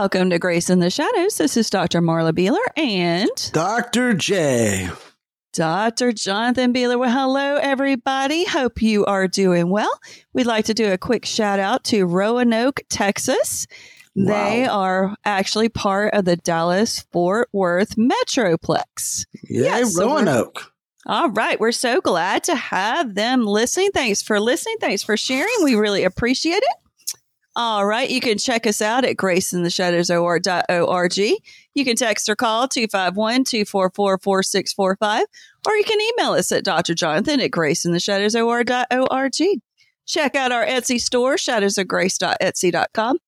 Welcome to Grace in the Shadows. This is Dr. Marla Behler and Dr. J. Dr. Jonathan Behler. Well, hello, everybody. Hope you are doing well. We'd like to do a quick shout out to Roanoke, Texas. They are actually part of the Dallas Fort Worth Metroplex. Yay, Yes, so Roanoke. All right. We're so glad to have them listening. Thanks for listening. Thanks for sharing. We really appreciate it. All right. You can check us out at graceintheshadowsor.org. You can text or call 251 244 4645, or you can email us at drjonathan at graceintheshadowsor.org. Check out our Etsy store, shadowsofgrace.etsy.com.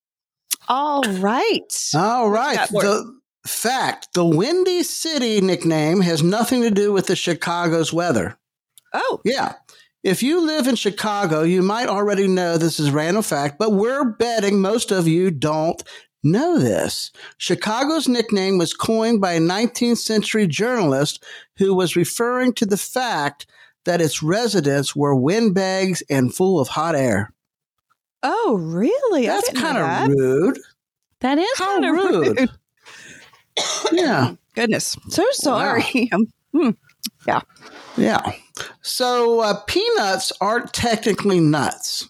All right. All right. The fact the Windy City nickname has nothing to do with the Chicago's weather. Oh, Yeah. If you live in Chicago, you might already know this is random fact, but we're betting most of you don't know this. Chicago's nickname was coined by a 19th century journalist who was referring to the fact that its residents were windbags and full of hot air. oh, really? That's didn't know kind that. of rude. That is kind of rude. rude. Yeah. Goodness. So sorry. Um, Yeah. So uh, peanuts aren't technically nuts.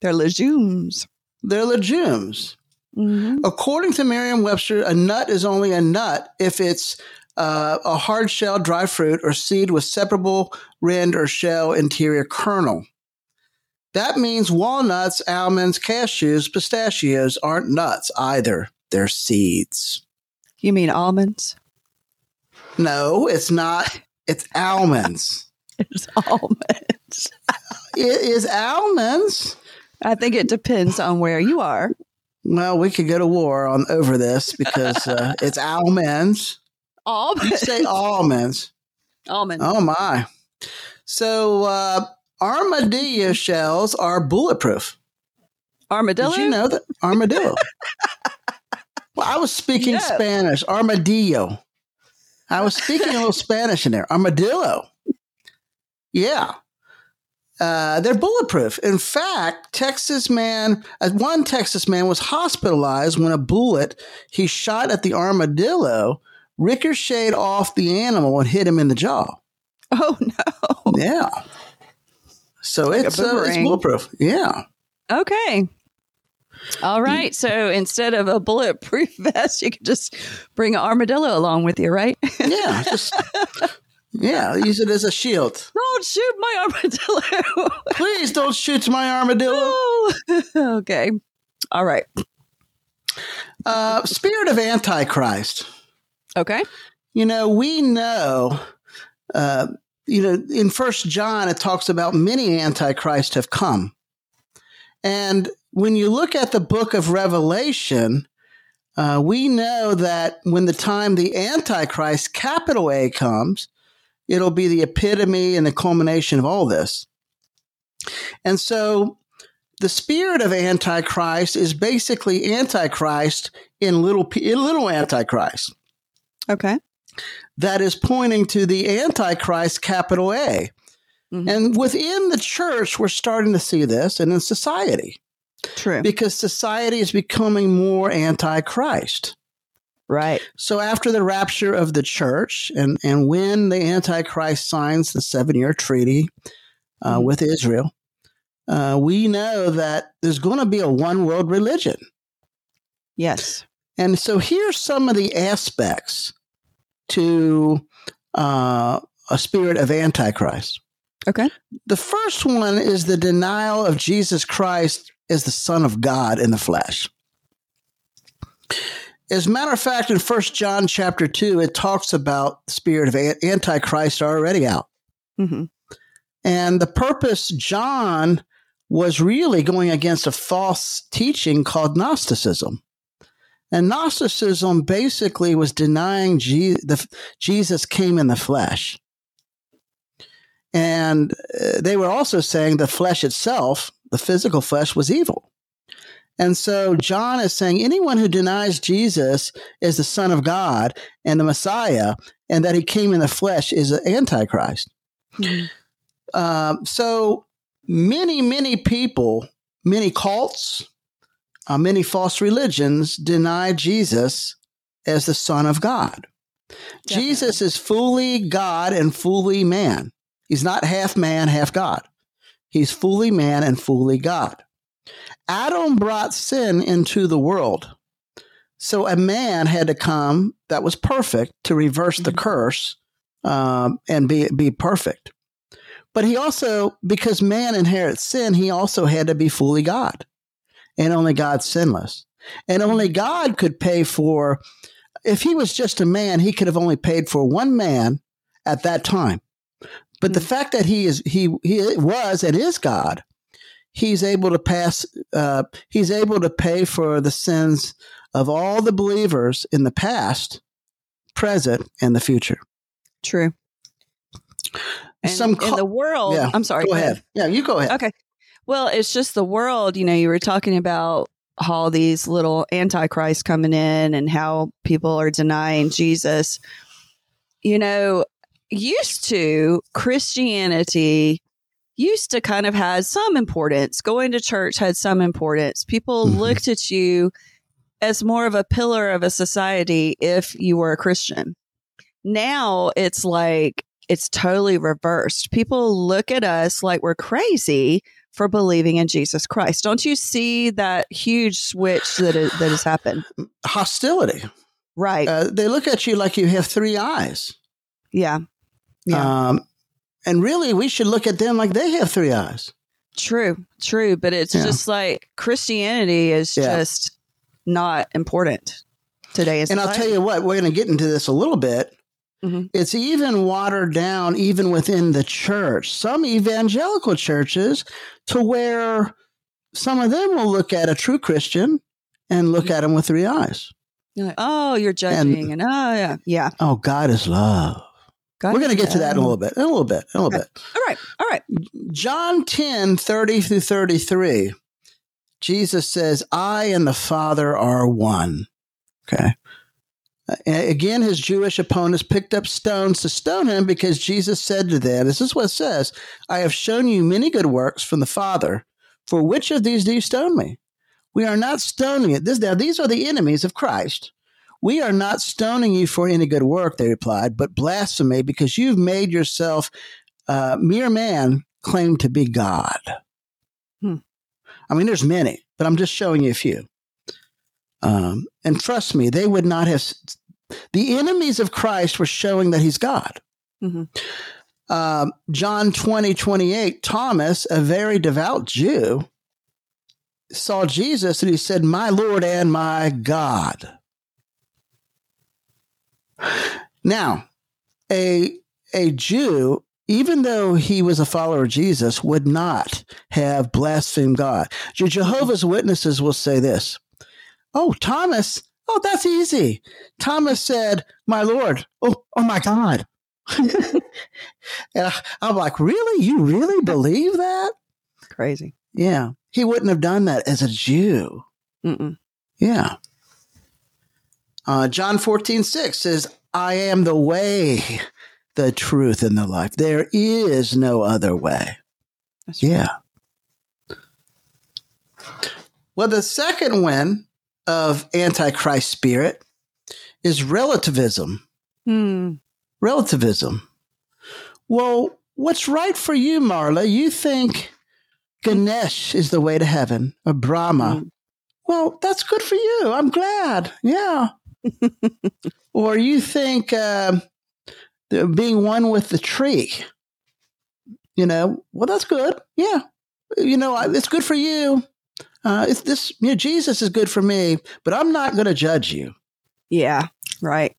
They're legumes. They're legumes. Mm-hmm. According to Merriam-Webster, a nut is only a nut if it's uh, a hard shell dry fruit or seed with separable rind or shell interior kernel. That means walnuts, almonds, cashews, pistachios aren't nuts either. They're seeds. You mean almonds? No, it's not. It's almonds. It's almonds. It is almonds. I think it depends on where you are. Well, we could go to war on over this because uh, it's almonds. You Almonds. say almonds. almonds. Oh my! So uh, armadillo shells are bulletproof. Armadillo. Did you know that armadillo? well, I was speaking No. Spanish. Armadillo. I was speaking a little Spanish in there. Armadillo. Yeah. Uh, they're bulletproof. In fact, Texas man, uh, one Texas man was hospitalized when a bullet he shot at the armadillo ricocheted off the animal and hit him in the jaw. Oh no. Yeah. So Like it's, uh, it's bulletproof. Yeah. Okay. All right. So instead of a bulletproof vest, you could just bring an armadillo along with you, right? Yeah. Just, yeah. Use it as a shield. Don't shoot my armadillo. Please don't shoot my armadillo. Oh. okay. All right. Uh, spirit of Antichrist. Okay. You know, we know, uh, you know, in First John, it talks about many Antichrists have come. And when you look at the book of Revelation, uh, we know that when the time the Antichrist, capital A, comes, it'll be the epitome and the culmination of all this. And so the spirit of Antichrist is basically Antichrist in little, in little Antichrist Okay. that is pointing to the Antichrist, capital A. Mhm. And within the church, we're starting to see this, and in society, True. because society is becoming more Antichrist. right. So after the rapture of the church, and, and when the Antichrist signs the seven year treaty uh, Mhm. with Israel, uh, we know that there's going to be a one world religion. Yes. And so here's some of the aspects to uh, a spirit of Antichrist. Okay. The first one is the denial of Jesus Christ as the Son of God in the flesh. As a matter of fact, in 1 John chapter 2, it talks about the spirit of An- Antichrist already out. hmm And the purpose, John was really going against a false teaching called Gnosticism. And Gnosticism basically was denying Je- the, Jesus came in the flesh. And uh, they were also saying the flesh itself, the physical flesh, was evil. And so John is saying anyone who denies Jesus is the Son of God and the Messiah, and that he came in the flesh is an Antichrist. Um, so many, many people, many cults, uh, many false religions deny Jesus as the Son of God. Definitely. Jesus is fully God and fully man. He's not half man, half God. He's fully man and fully God. Adam brought sin into the world. So a man had to come that was perfect to reverse the Mhm. curse um, and be, be perfect. But he also, because man inherits sin, he also had to be fully God. And only God's sinless. And only God could pay for, if he was just a man, he could have only paid for one man at that time. But the Hmm. fact that he is, he, he was and is God, he's able to pass, uh, he's able to pay for the sins of all the believers in the past, present, and the future. True. And Some in the world, Yeah, I'm sorry. Go ahead. Yeah, you go ahead. Okay. Well, it's just the world. You know, you were talking about all these little antichrists coming in and how people are denying Jesus. You know, used to Christianity used to kind of had some importance. Going to church had some importance. People Mhm. looked at you as more of a pillar of a society if you were a Christian. Now it's like it's totally reversed. People look at us like we're crazy for believing in Jesus Christ. Don't you see that huge switch that is, that has happened? Hostility. Right. Uh, they look at you like you have three eyes. yeah. Yeah. Um, and really, we should look at them like they have three eyes. True. True. But it's Yeah. just like Christianity is Yeah. just not important today. And I'll tell you what, we're going to get into this a little bit. Mhm. It's even watered down, even within the church. Some evangelical churches, to where some of them will look at a true Christian and look at him with three eyes. You're like, oh, you're judging. And, oh, yeah. Yeah. Oh, God is love. God We're going to get to that in a little bit. In a little bit. In a little Okay. bit. All right. All right. John 10, 30 through 33, Jesus says, I and the Father are one. Okay. Again, his Jewish opponents picked up stones to stone him because Jesus said to them, This is what it says, I have shown you many good works from the Father. For which of these do you stone me? We are not stoning it. This, now, these are the enemies of Christ. We are not stoning you for any good work, they replied, but blasphemy because you've made yourself uh, mere man claim to be God. Hmm. I mean, there's many, but I'm just showing you a few. Um, and trust me, they would not have. The enemies of Christ were showing that he's God. Mhm. Um, John 20, 28, Thomas, a very devout Jew, saw Jesus and he said, My Lord and my God. Now, a, a Jew, even though he was a follower of Jesus, would not have blasphemed God. Your Jehovah's Witnesses will say this Oh, Thomas, oh, that's easy. Thomas said, My Lord, oh, oh my God. and I'm like, Really? You really believe that? Crazy. Yeah. He wouldn't have done that as a Jew. Mm-mm. Yeah. Uh, John 14, 6 says, I am the way, the truth, and the life. There is no other way. That's right. Yeah. Well, the second one of Antichrist spirit is relativism. Hmm. Relativism. Well, what's right for you, Marla? You think Ganesh is the way to heaven or Brahma. Mm. Well, that's good for you. I'm glad. Yeah. or you think uh, being one with the tree. You know, well, that's good. Yeah. You know, I- it's good for you. Uh, it's this, you know, Jesus is good for me, but I'm not going to judge you. Yeah. Right.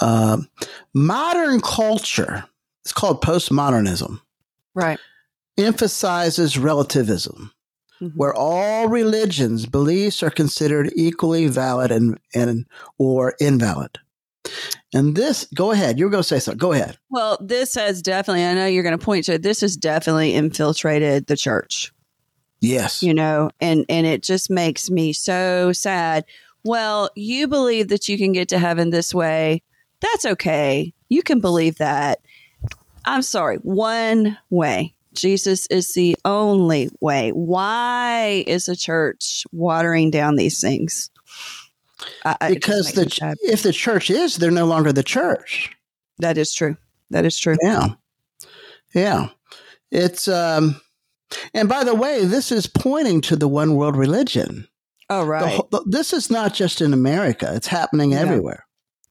Um, modern culture, it's called postmodernism, Right. emphasizes relativism, Mhm. where all religions' beliefs are considered equally valid and, and or invalid. And this, go ahead. You were going to say something. Go ahead. Well, this has definitely, I know you're going to point to it, this has definitely infiltrated the church, Yes. you know, and, and it just makes me so sad. Well, you believe that you can get to heaven this way. That's okay. You can believe that. I'm sorry, one way. Jesus is the only way. Why is the church watering down these things? I, because the if the church is, they're no longer the church. That is true. That is true. Yeah, yeah. It's um, and by the way, this is pointing to the one world religion. Oh, right. This is not just in America; it's happening yeah. everywhere.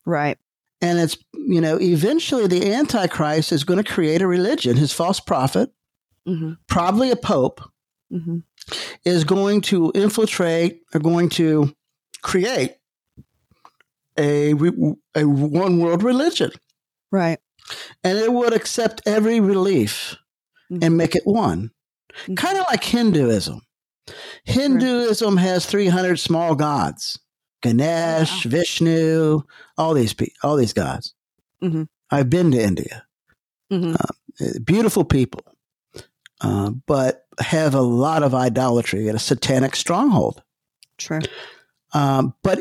Right. And it's you know, eventually the Antichrist is going to create a religion. His false prophet, mm-hmm. probably a pope, mm-hmm. is going to infiltrate, or going to create a a one world religion. Right. And it would accept every belief mm-hmm. and make it one. Mm-hmm. Kind of like Hinduism. Hinduism right. has 300 small gods. Ganesh, wow. Vishnu, all these all these gods. Mm-hmm. I've been to India. Mm-hmm. Uh, beautiful people, uh, but have a lot of idolatry at a satanic stronghold. True. Um, but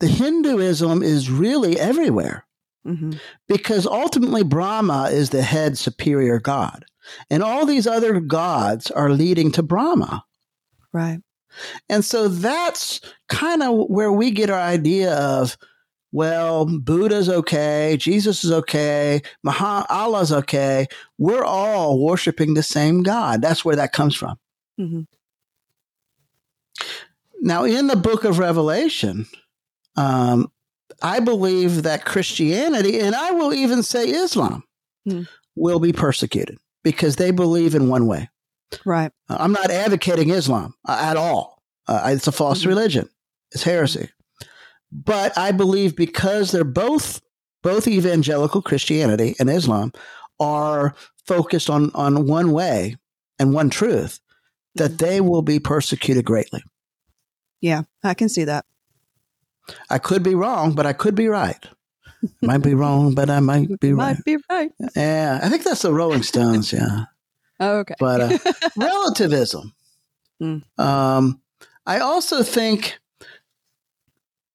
the Hinduism is really everywhere mm-hmm. because ultimately Brahma is the head superior god. And all these other gods are leading to Brahma. Right. And so that's kind of where we get our idea of, well, Buddha's okay, Jesus is okay, Muhammad, Allah's okay. We're all worshiping the same God. That's where that comes from. Mm-hmm. Now, in the book of Revelation, um, I believe that Christianity, and I will even say Islam, mm. will be persecuted because they believe in one way. Right. I'm not advocating Islam uh, at all. Uh, it's a false mm-hmm. religion. It's heresy. But I believe because they're both both evangelical Christianity and Islam are focused on on one way and one truth, that mm-hmm. they will be persecuted greatly. Yeah, I can see that. I could be wrong, but I could be right. might be wrong, but I might be right. Might be right. Yeah, I think that's the Rolling Stones. Yeah. Oh, okay. But uh, relativism. Mm. Um, I also think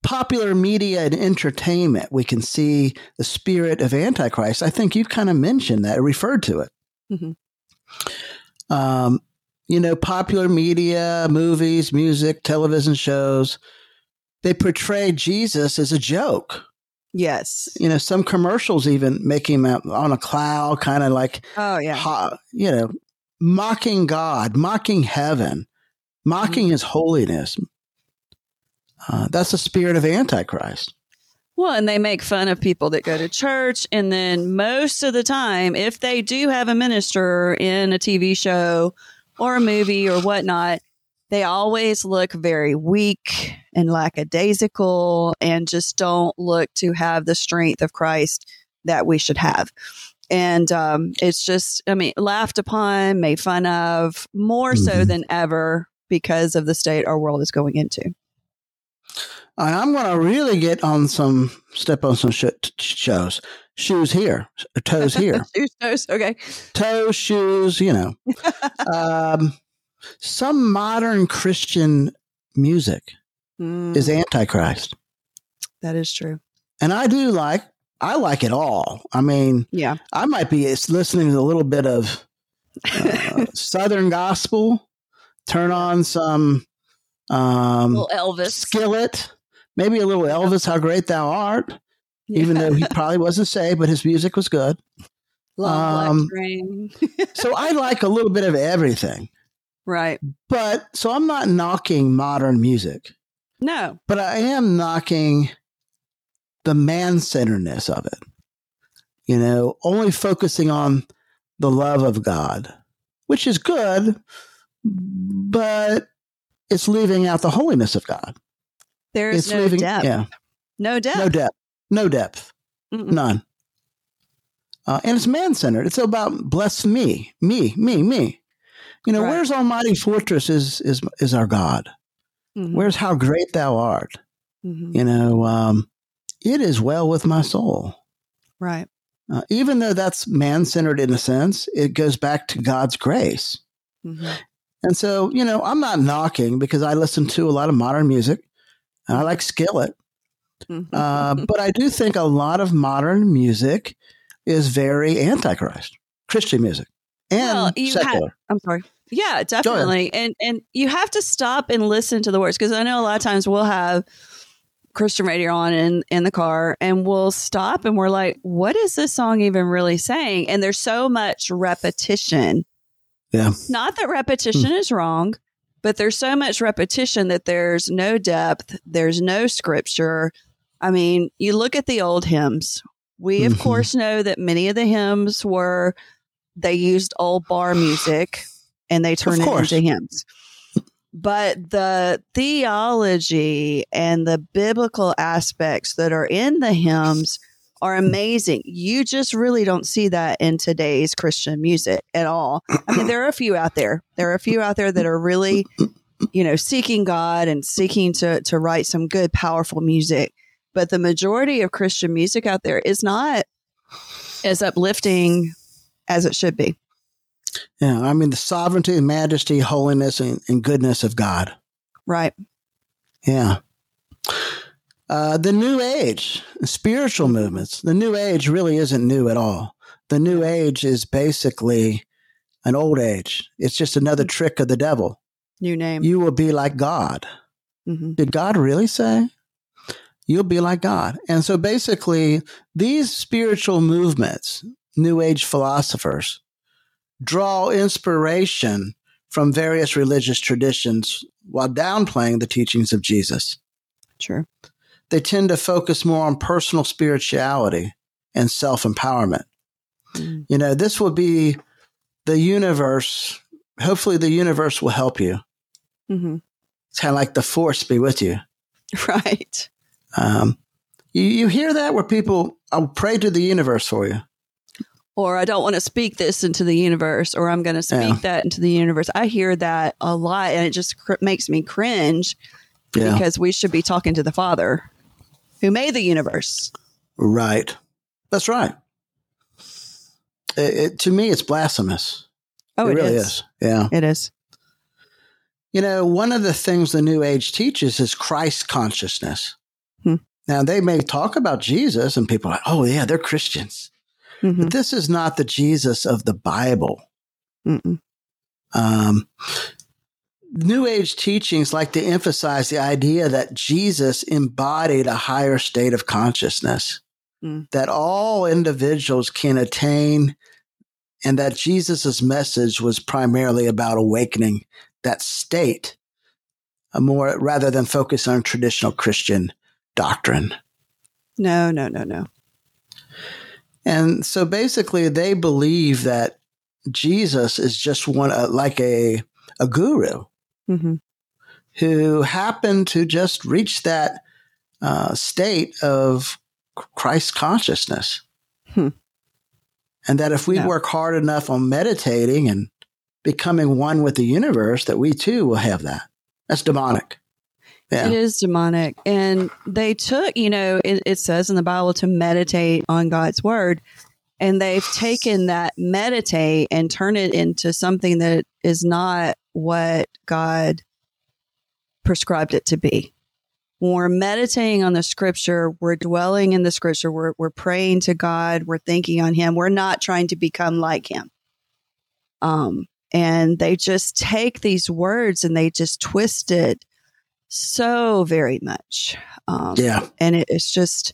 popular media and entertainment, we can see the spirit of Antichrist. I think you kind of mentioned that, referred to it. Mm-hmm. Um, you know, popular media, movies, music, television shows, they portray Jesus as a joke. Yes. You know, some commercials even make him out on a cloud, kind of like, oh, yeah. you know, mocking God, mocking heaven, mocking mm-hmm. his holiness. Uh, that's the spirit of Antichrist. Well, and they make fun of people that go to church. And then most of the time, if they do have a minister in a TV show or a movie or whatnot, they always look very weak and lackadaisical and just don't look to have the strength of Christ that we should have. And um, it's just, I mean, laughed upon, made fun of more mm-hmm. so than ever because of the state our world is going into. And I'm going to really get on some, step on some sh- shows. Shoes here, toes here. shoes, toes, okay. Toes, shoes, you know. um, some modern Christian music mm. is Antichrist. That is true. And I do like, I like it all. I mean, yeah, I might be listening to a little bit of uh, Southern gospel, turn on some um, Elvis skillet, maybe a little Elvis, How Great Thou Art, yeah. even though he probably wasn't saved, but his music was good. Love Um, so I like a little bit of everything. Right. But so I'm not knocking modern music. No. But I am knocking the man centeredness of it. You know, only focusing on the love of God, which is good, but it's leaving out the holiness of God. There's no leaving, depth. Yeah. No depth. No depth. No depth. Mm-mm. None. Uh, and it's man centered. It's about bless me, me, me, me. You know, right. where's Almighty Fortress is is is our God. Mm-hmm. Where's how great thou art. Mm-hmm. You know, um, it is well with my soul. Right. Uh, even though that's man centered in a sense, it goes back to God's grace. Mm-hmm. And so, you know, I'm not knocking because I listen to a lot of modern music and I like Skillet. Mm-hmm. Uh, but I do think a lot of modern music is very antichrist, Christian music and Well, you secular. have- I'm sorry. Yeah, definitely. And and you have to stop and listen to the words because I know a lot of times we'll have Christian radio on in in the car and we'll stop and we're like, what is this song even really saying? And there's so much repetition. Yeah. Not that repetition is wrong, but there's so much repetition that there's no depth, there's no scripture. I mean, you look at the old hymns. We of Mhm. course know that many of the hymns were they used old bar music and they turned it into hymns. But the theology and the biblical aspects that are in the hymns are amazing. You just really don't see that in today's Christian music at all. I mean, there are a few out there. There are a few out there that are really, you know, seeking God and seeking to to write some good, powerful music. But the majority of Christian music out there is not as uplifting as it should be. Yeah. I mean, the sovereignty, majesty, holiness, and, and goodness of God. Right. Yeah. Uh, the New Age, spiritual movements. The New Age really isn't new at all. The New Age is basically an old age. It's just another trick of the devil. New name. You will be like God. hmm Did God really say? You'll be like God. And so basically, these spiritual movements, New Age philosophers, draw inspiration from various religious traditions while downplaying the teachings of Jesus. Sure. They tend to focus more on personal spirituality and self empowerment. Mm. You know, this will be the universe. Hopefully, the universe will help you. hmm It's kind of like the force be with you. Right. Um, you, you hear that where people, I'll pray to the universe for you. Or I don't want to speak this into the universe, or I'm going to speak Yeah. that into the universe. I hear that a lot, and it just cr- makes me cringe Yeah. because we should be talking to the Father who made the universe. Right. That's right. It, it- to me, it's blasphemous. Oh, it it really is. is. Yeah. It is. You know, one of the things the New Age teaches is Christ consciousness. Hmm. Now, they may talk about Jesus, and people are like, oh, yeah, they're Christians. Mhm. But this is not the Jesus of the Bible. Mm-mm. Um, New Age teachings like to emphasize the idea that Jesus embodied a higher state of consciousness Mm. that all individuals can attain, and that Jesus' message was primarily about awakening that state, a more rather than focus on traditional Christian doctrine. No, no, no, no. And so basically, they believe that Jesus is just one, uh, like a, a guru hmm who happened to just reach that uh, state of Christ consciousness. Hmm. And that if we No. work hard enough on meditating and becoming one with the universe, that we too will have that. That's demonic. Yeah. It is demonic. And they took, you know, it, it says in the Bible to meditate on God's word. And they've taken that meditate and turn it into something that is not what God prescribed it to be. When we're meditating on the scripture, we're dwelling in the scripture, we're, we're praying to God, we're thinking on Him, we're not trying to become like Him. Um, and they just take these words and they just twist it so very much. Um, Yeah. and it, it's just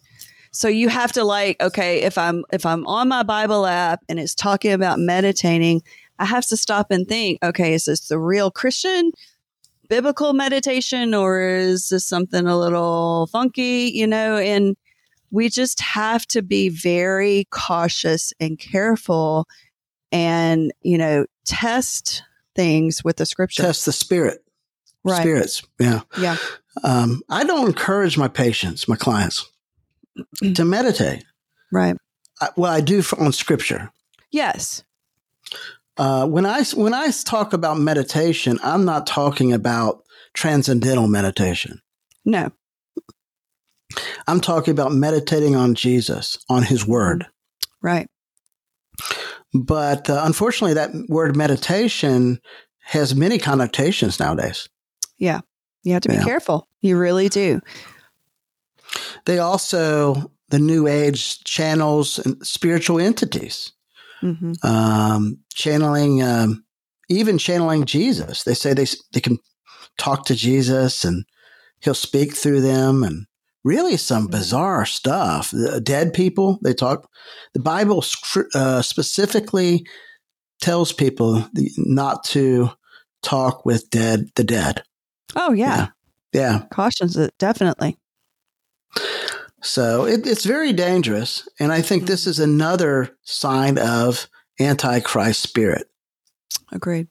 so you have to like okay if i'm if i'm on my bible app and it's talking about meditating i have to stop and think okay is this the real christian biblical meditation or is this something a little funky you know and we just have to be very cautious and careful and you know test things with the scripture Test the spirit. right Spirits. Yeah. yeah Um, I don't encourage my patients, my clients, to meditate. right I, well, I do for, on scripture. yes Uh, when I when I talk about meditation, I'm not talking about transcendental meditation. no I'm talking about meditating on Jesus, on His Word. right But uh, unfortunately, that word meditation has many connotations nowadays. Yeah. You have to be Yeah. careful. You really do. They also the New Age channels and spiritual entities. Mm-hmm. um, channeling, um, even channeling Jesus. They say they they can talk to Jesus and he'll speak through them, and really some bizarre stuff. The dead people they talk. The Bible uh, specifically tells people not to talk with dead the dead. Oh yeah, yeah, yeah. cautions it definitely. So it, it's very dangerous. And I think this is another sign of antichrist spirit. Agreed.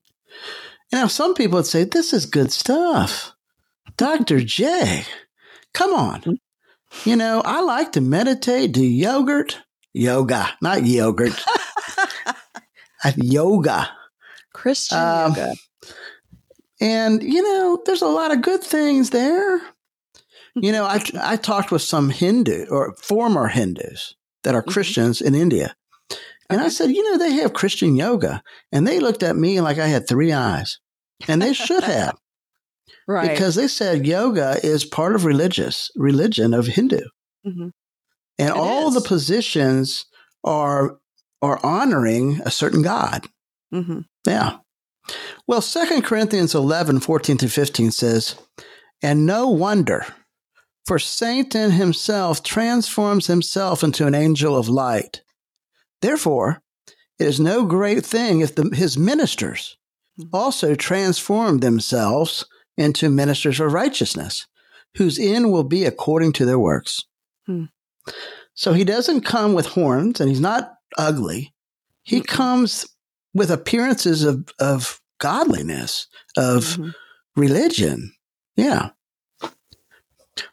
Now, some people would say, this is good stuff. Dr. J, come on. You know, I like to meditate, do yogurt, yoga, not yogurt, yoga. Christian um, yoga. And, you know, there's a lot of good things there. You know, I, I talked with some Hindu or former Hindus that are mm-hmm. Christians in India. And I said, you know, they have Christian yoga. And they looked at me like I had three eyes. And they should have. right. Because they said yoga is part of religious religion of Hindu. Mm-hmm. And it all is. the positions are are honoring a certain God. Mm-hmm. Yeah. Well, Second Corinthians 11, 14 to 15 says, And no wonder for Satan himself transforms himself into an angel of light. Therefore, it is no great thing if the, his ministers hmm. also transform themselves into ministers of righteousness, whose end will be according to their works. Hmm. So he doesn't come with horns and he's not ugly. He mm-hmm. comes with appearances of, of godliness, of mm-hmm. religion. Yeah.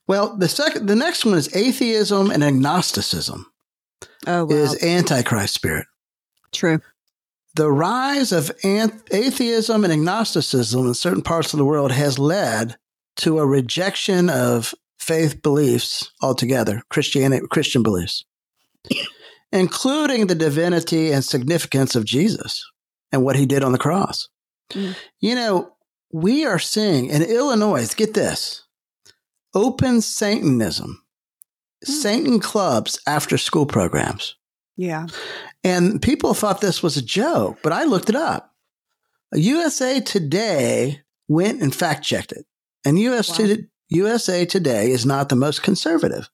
Well, the second, the next one is atheism and agnosticism. Oh, wow. Is antichrist spirit. True. The rise of atheism and agnosticism in certain parts of the world has led to a rejection of faith beliefs altogether, Christianity, Christian beliefs, including the divinity and significance of Jesus and what he did on the cross. Mm. You know, we are seeing in Illinois, get this, open Satanism, hmm. Satan clubs after school programs. Yeah. And people thought this was a joke, but I looked it up. USA Today went and fact checked it. And US wow. to, USA Today is not the most conservative.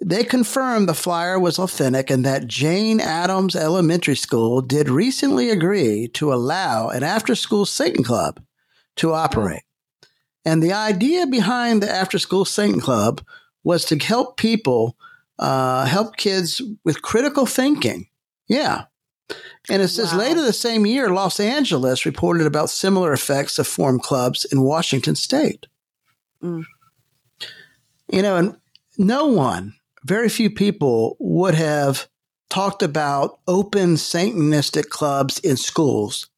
They confirmed the flyer was authentic and that Jane Addams Elementary School did recently agree to allow an after school Satan club to operate. And the idea behind the After School Satan Club was to help people, uh, help kids with critical thinking. Yeah. And it says wow. later the same year, Los Angeles reported about similar effects of formed clubs in Washington state. Mm. You know, and no one, very few people would have talked about open Satanistic clubs in schools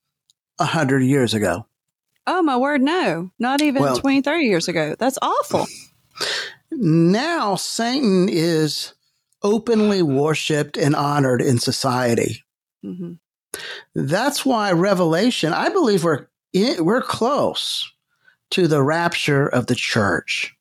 a hundred years ago. Oh, my word, no. Not even well, 20, 30 years ago. That's awful. Now, Satan is openly worshiped and honored in society. Mm-hmm. That's why Revelation, I believe we're, in, we're close to the rapture of the church.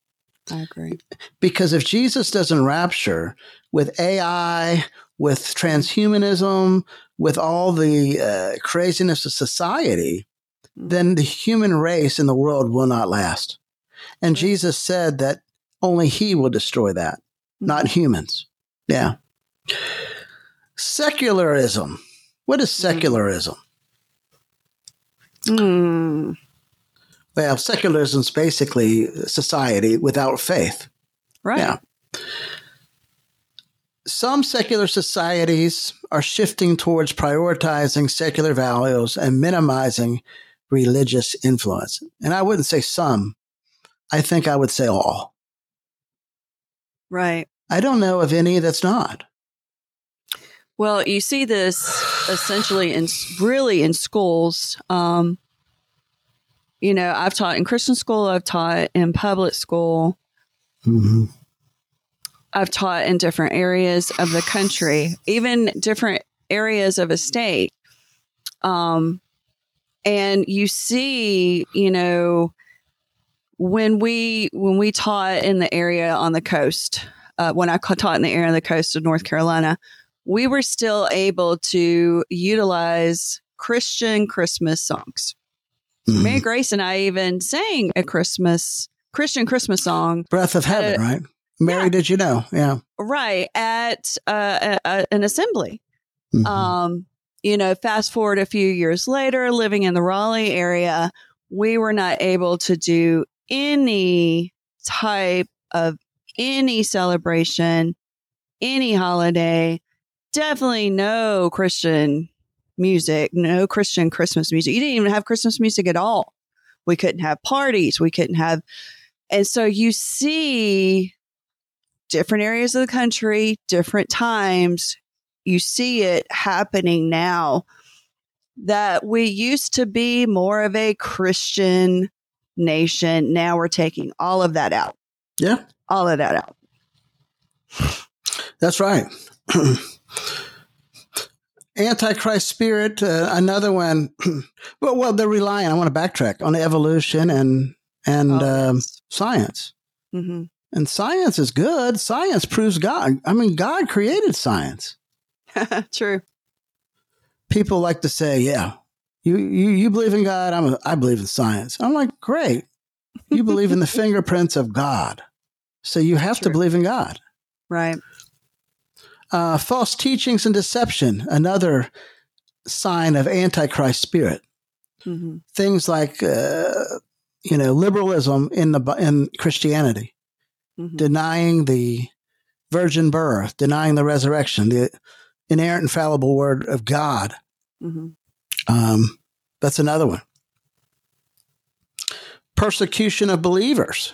I agree. Because if Jesus doesn't rapture with AI, with transhumanism, with all the uh, craziness of society, then the human race in the world will not last. And Jesus said that only he will destroy that, not mm-hmm. humans. Yeah. Secularism. What is mm-hmm. secularism? Mm. Well, secularism is basically society without faith. Right. Yeah. Some secular societies are shifting towards prioritizing secular values and minimizing religious influence. And I wouldn't say some, I think I would say all. Right. I don't know of any that's not. Well, you see this essentially in really in schools. Um, you know, I've taught in Christian school, I've taught in public school. Mm-hmm. I've taught in different areas of the country, even different areas of a state. Um, and you see, you know, when we when we taught in the area on the coast, uh, when I taught in the area on the coast of North Carolina, we were still able to utilize Christian Christmas songs. Mhm. Mary Grace and I even sang a Christmas Christian Christmas song, Breath of heaven, Uh, right? Mary, yeah. did you know? Yeah. right at uh, a, a- an assembly. Mhm. Um, you know, fast forward a few years later, living in the Raleigh area, we were not able to do any type of any celebration, any holiday, definitely no Christian music, no Christian Christmas music. You didn't even have Christmas music at all. We couldn't have parties. We couldn't have, and so you see different areas of the country, different times, you see it happening now that we used to be more of a Christian nation. Now we're taking all of that out, yeah, all of that out. that's right. Antichrist spirit, uh, another one. well, well, they're relying. I want to backtrack on evolution and and Oh, um, science. hmm And science is good. Science proves God. I mean, God created science. True. People like to say, "Yeah, you you, you believe in God. I'm a, I believe in science." I'm like, "Great, you believe in the fingerprints of God, so you have to believe in God." Right. Uh, false teachings and deception, another sign of antichrist spirit. hmm Things like, uh, you know, liberalism in the in Christianity, hmm denying the virgin birth, denying the resurrection, the inerrant, infallible word of God. hmm Um, that's another one. Persecution of believers.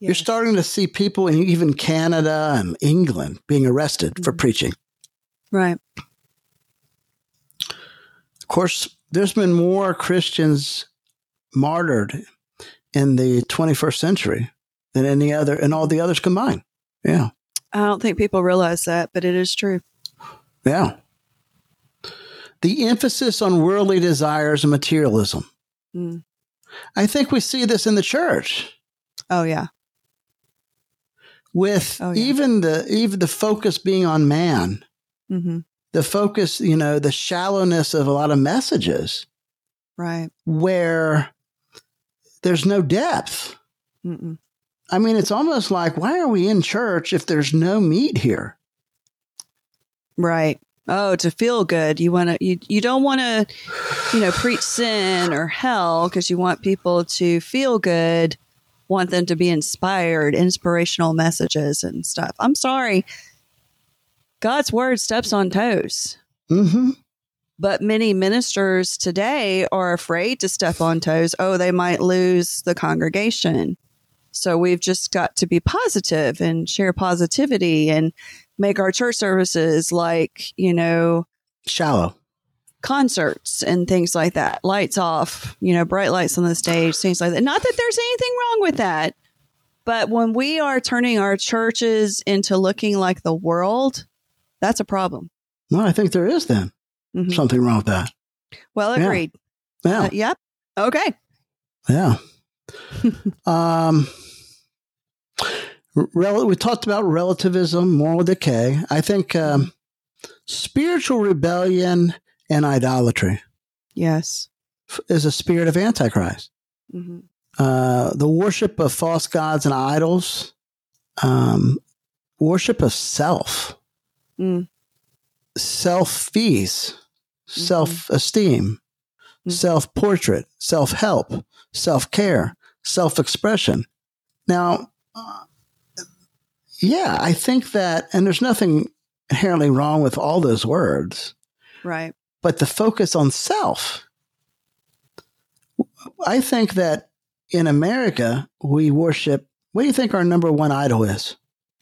You're starting to see people in even Canada and England being arrested for Mhm. preaching. Right. Of course, there's been more Christians martyred in the 21st century than any other, and all the others combined. Yeah, I don't think people realize that, but it is true. Yeah. The emphasis on worldly desires and materialism. Mm. I think we see this in the church Oh, yeah. with Oh, yeah. even the even the focus being on man. hmm The focus, you know, the shallowness of a lot of messages Right. where there's no depth. Mm-mm. I mean, it's almost like, why are we in church if there's no meat here? Right. Oh, to feel good. You want to, you, you don't want to, you know, preach sin or hell because you want people to feel good, want them to be inspired, inspirational messages and stuff. I'm sorry. God's word steps on toes. hmm But many ministers today are afraid to step on toes. Oh, they might lose the congregation. So we've just got to be positive and share positivity and make our church services like, you know, Shallow. concerts and things like that. Lights off, you know, bright lights on the stage, things like that. Not that there's anything wrong with that. But when we are turning our churches into looking like the world, that's a problem. Well, I think there is then Mhm. something wrong with that. Well, agreed. Yeah. Uh, yep. Okay. Yeah. um, rel- we talked about relativism, moral decay. I think um, spiritual rebellion and idolatry Yes. is a spirit of Antichrist. hmm Uh, the worship of false gods and idols, um, worship of self, Mm. self fees, self esteem, Mhm. self portrait, self help, self care, self expression. Now, uh, yeah, I think that, and there's nothing inherently wrong with all those words, Right. but the focus on self. I think that in America, we worship, what do you think our number one idol is?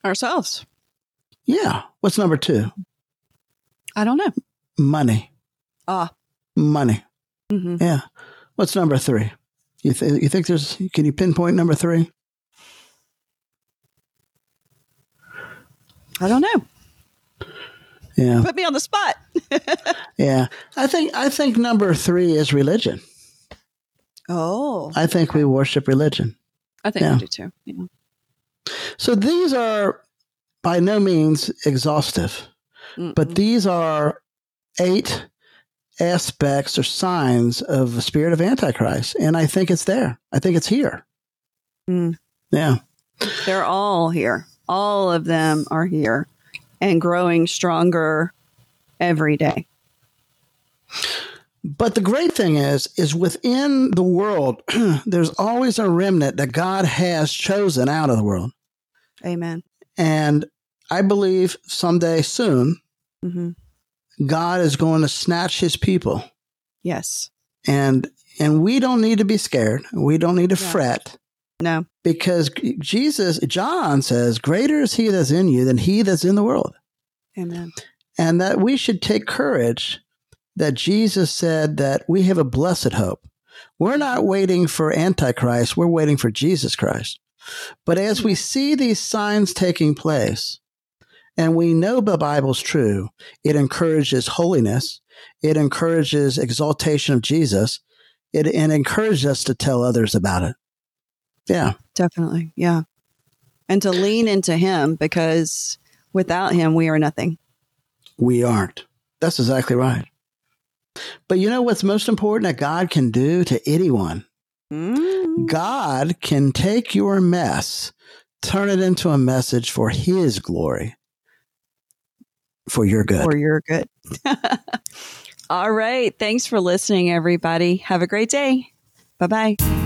Ourselves. Yeah. What's number two? I don't know. Money. Ah. Money. hmm Yeah. What's number three? You, th- you think there's, can you pinpoint number three? I don't know. Yeah. Put me on the spot. Yeah. I think, I think number three is religion. Oh, I think we worship religion. I think Yeah. I do too. Yeah. So these are by no means exhaustive. Mm-mm. But these are eight aspects or signs of the spirit of Antichrist. And I think it's there. I think it's here. Mm. Yeah. they're all here. All of them are here and growing stronger every day. But the great thing is, is within the world, there's always a remnant that God has chosen out of the world. Amen. And I believe someday soon, mm-hmm. God is going to snatch his people. Yes. And and we don't need to be scared. We don't need to Yeah. fret No. because Jesus, John says, greater is he that's in you than he that's in the world. Amen. And that we should take courage that Jesus said that we have a blessed hope. We're not waiting for Antichrist, we're waiting for Jesus Christ. But as we see these signs taking place, and we know the Bible's true, it encourages holiness, it encourages exaltation of Jesus, it, it encourages us to tell others about it. Yeah. Definitely. Yeah. And to lean into him because without him, we are nothing. We aren't. That's exactly right. But you know what's most important that God can do to anyone? Mm. God can take your mess, turn it into a message for His glory, for your good. For you're good. All right. Thanks for listening, everybody. Have a great day. Bye bye.